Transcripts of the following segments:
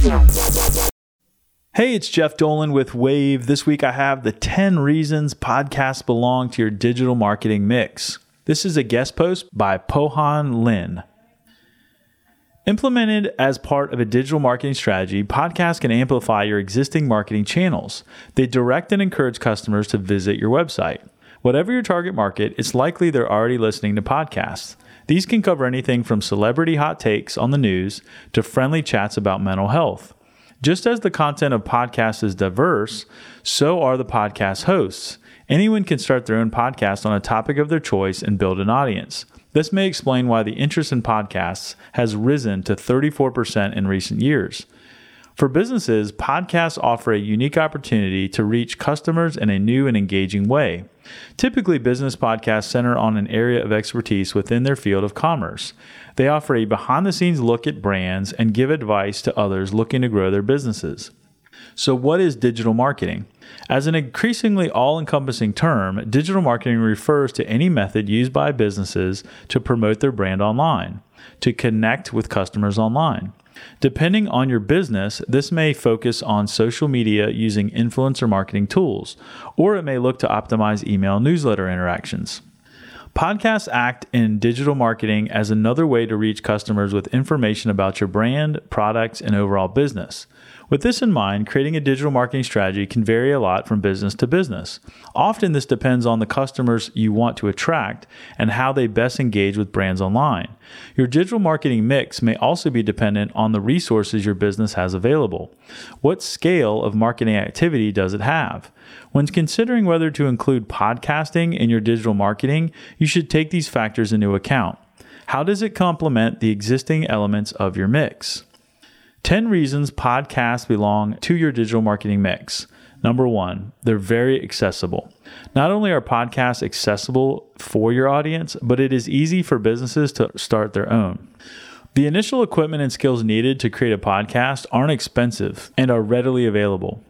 Hey, it's Jeff Dolan with Wavve. This week I have the 10 reasons podcasts belong to your digital marketing mix. This is a guest post by Pohan Lin. Implemented as part of a digital marketing strategy, podcasts can amplify your existing marketing channels. They direct and encourage customers to visit your website. Whatever your target market, it's likely they're already listening to podcasts. These can cover anything from celebrity hot takes on the news to friendly chats about mental health. Just as the content of podcasts is diverse, so are the podcast hosts. Anyone can start their own podcast on a topic of their choice and build an audience. This may explain why the interest in podcasts has risen to 34% in recent years. For businesses, podcasts offer a unique opportunity to reach customers in a new and engaging way. Typically, business podcasts center on an area of expertise within their field of commerce. They offer a behind the scenes look at brands and give advice to others looking to grow their businesses. So, what is digital marketing? As an increasingly all encompassing term, digital marketing refers to any method used by businesses to promote their brand online, to connect with customers online. Depending on your business, this may focus on social media using influencer marketing tools, or it may look to optimize email newsletter interactions. Podcasts act in digital marketing as another way to reach customers with information about your brand, products, and overall business. With this in mind, creating a digital marketing strategy can vary a lot from business to business. Often, this depends on the customers you want to attract and how they best engage with brands online. Your digital marketing mix may also be dependent on the resources your business has available. What scale of marketing activity does it have? When considering whether to include podcasting in your digital marketing, you should take these factors into account. How does it complement the existing elements of your mix? 10 reasons podcasts belong to your digital marketing mix. Number one, they're very accessible. Not only are podcasts accessible for your audience, but it is easy for businesses to start their own. The initial equipment and skills needed to create a podcast aren't expensive and are readily available.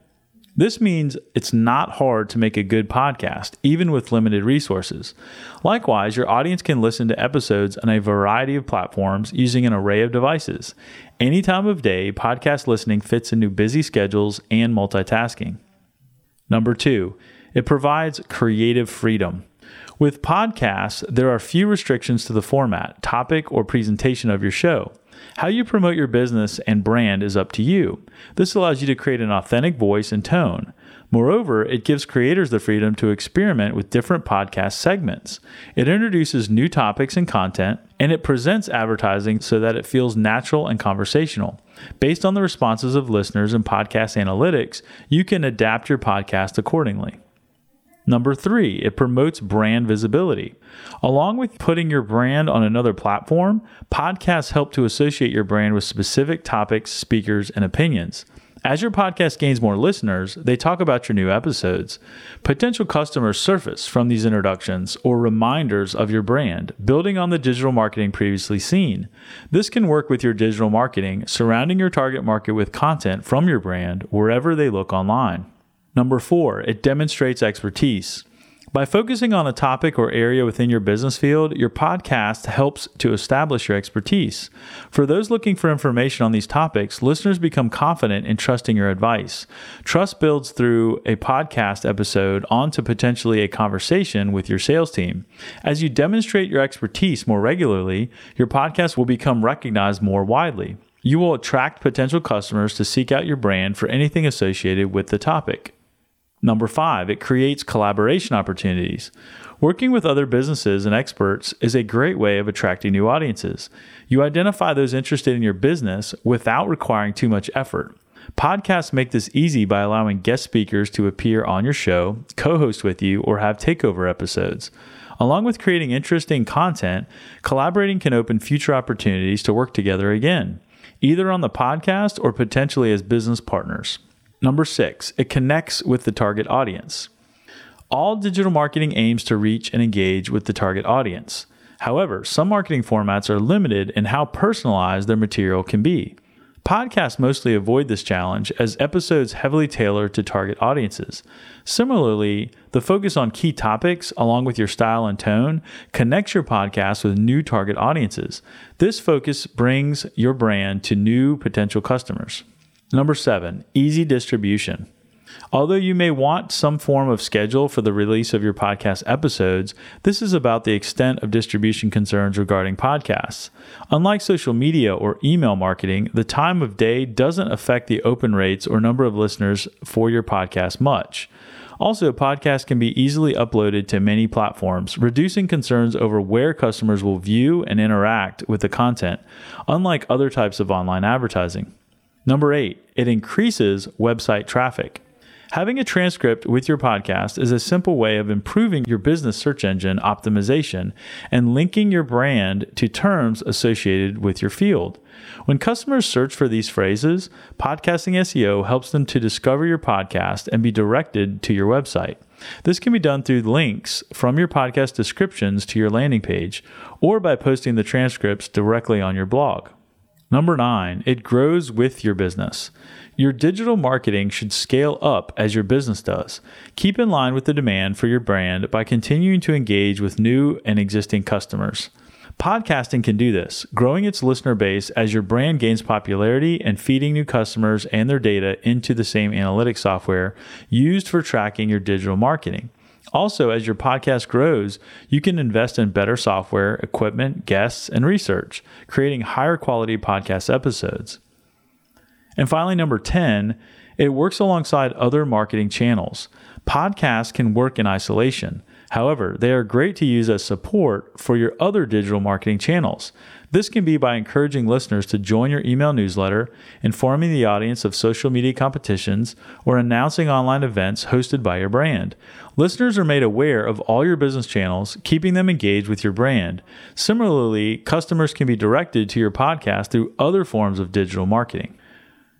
This means it's not hard to make a good podcast, even with limited resources. Likewise, your audience can listen to episodes on a variety of platforms using an array of devices. Any time of day, podcast listening fits into busy schedules and multitasking. Number two, it provides creative freedom. With podcasts, there are few restrictions to the format, topic, or presentation of your show. How you promote your business and brand is up to you. This allows you to create an authentic voice and tone. Moreover, it gives creators the freedom to experiment with different podcast segments. It introduces new topics and content, and it presents advertising so that it feels natural and conversational. Based on the responses of listeners and podcast analytics, you can adapt your podcast accordingly. Number three, it promotes brand visibility. Along with putting your brand on another platform, podcasts help to associate your brand with specific topics, speakers, and opinions. As your podcast gains more listeners, they talk about your new episodes. Potential customers surface from these introductions or reminders of your brand, building on the digital marketing previously seen. This can work with your digital marketing, surrounding your target market with content from your brand wherever they look online. Number four, it demonstrates expertise. By focusing on a topic or area within your business field, your podcast helps to establish your expertise. For those looking for information on these topics, listeners become confident in trusting your advice. Trust builds through a podcast episode onto potentially a conversation with your sales team. As you demonstrate your expertise more regularly, your podcast will become recognized more widely. You will attract potential customers to seek out your brand for anything associated with the topic. Number five, it creates collaboration opportunities. Working with other businesses and experts is a great way of attracting new audiences. You identify those interested in your business without requiring too much effort. Podcasts make this easy by allowing guest speakers to appear on your show, co host with you, or have takeover episodes. Along with creating interesting content, collaborating can open future opportunities to work together again, either on the podcast or potentially as business partners. Number six, it connects with the target audience. All digital marketing aims to reach and engage with the target audience. However, some marketing formats are limited in how personalized their material can be. Podcasts mostly avoid this challenge as episodes heavily tailor to target audiences. Similarly, the focus on key topics, along with your style and tone, connects your podcast with new target audiences. This focus brings your brand to new potential customers. Number seven, easy distribution. Although you may want some form of schedule for the release of your podcast episodes, this is about the extent of distribution concerns regarding podcasts. Unlike social media or email marketing, the time of day doesn't affect the open rates or number of listeners for your podcast much. Also, podcasts can be easily uploaded to many platforms, reducing concerns over where customers will view and interact with the content, unlike other types of online advertising. Number eight, it increases website traffic. Having a transcript with your podcast is a simple way of improving your business search engine optimization and linking your brand to terms associated with your field. When customers search for these phrases, podcasting SEO helps them to discover your podcast and be directed to your website. This can be done through links from your podcast descriptions to your landing page or by posting the transcripts directly on your blog. Number nine, it grows with your business. Your digital marketing should scale up as your business does. Keep in line with the demand for your brand by continuing to engage with new and existing customers. Podcasting can do this, growing its listener base as your brand gains popularity and feeding new customers and their data into the same analytics software used for tracking your digital marketing. Also, as your podcast grows, you can invest in better software, equipment, guests, and research, creating higher quality podcast episodes. And finally, number 10, it works alongside other marketing channels. Podcasts can work in isolation. However, they are great to use as support for your other digital marketing channels. This can be by encouraging listeners to join your email newsletter, informing the audience of social media competitions, or announcing online events hosted by your brand. Listeners are made aware of all your business channels, keeping them engaged with your brand. Similarly, customers can be directed to your podcast through other forms of digital marketing.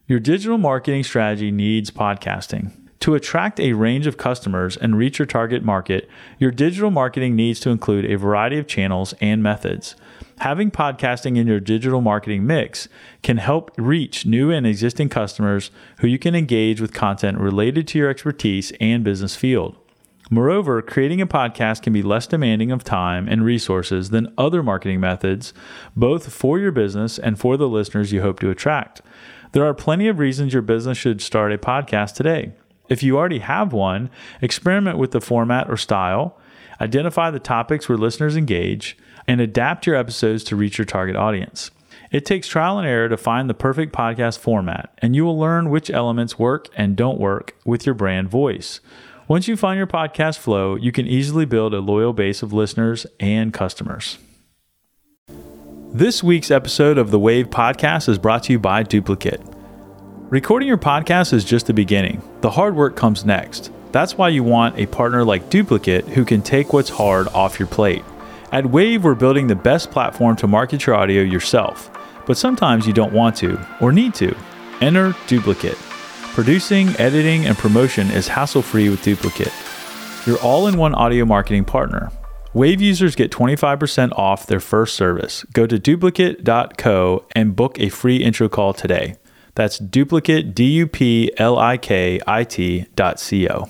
Your digital marketing strategy needs podcasting. To attract a range of customers and reach your target market, your digital marketing needs to include a variety of channels and methods. Having podcasting in your digital marketing mix can help reach new and existing customers who you can engage with content related to your expertise and business field. Moreover, creating a podcast can be less demanding of time and resources than other marketing methods, both for your business and for the listeners you hope to attract. There are plenty of reasons your business should start a podcast today. If you already have one, experiment with the format or style, identify the topics where listeners engage, and adapt your episodes to reach your target audience. It takes trial and error to find the perfect podcast format, and you will learn which elements work and don't work with your brand voice. Once you find your podcast flow, you can easily build a loyal base of listeners and customers. This week's episode of the Wavve Podcast is brought to you by Duplikit. Recording your podcast is just the beginning, the hard work comes next. That's why you want a partner like Duplikit who can take what's hard off your plate. At Wavve, we're building the best platform to market your audio yourself, but sometimes you don't want to or need to. Enter Duplikit. Producing, editing, and promotion is hassle free with Duplikit. Your all in one audio marketing partner. Wavve users get 25% off their first service. Go to duplikit.co and book a free intro call today. That's Duplikit, D U P L I K I T dot C O.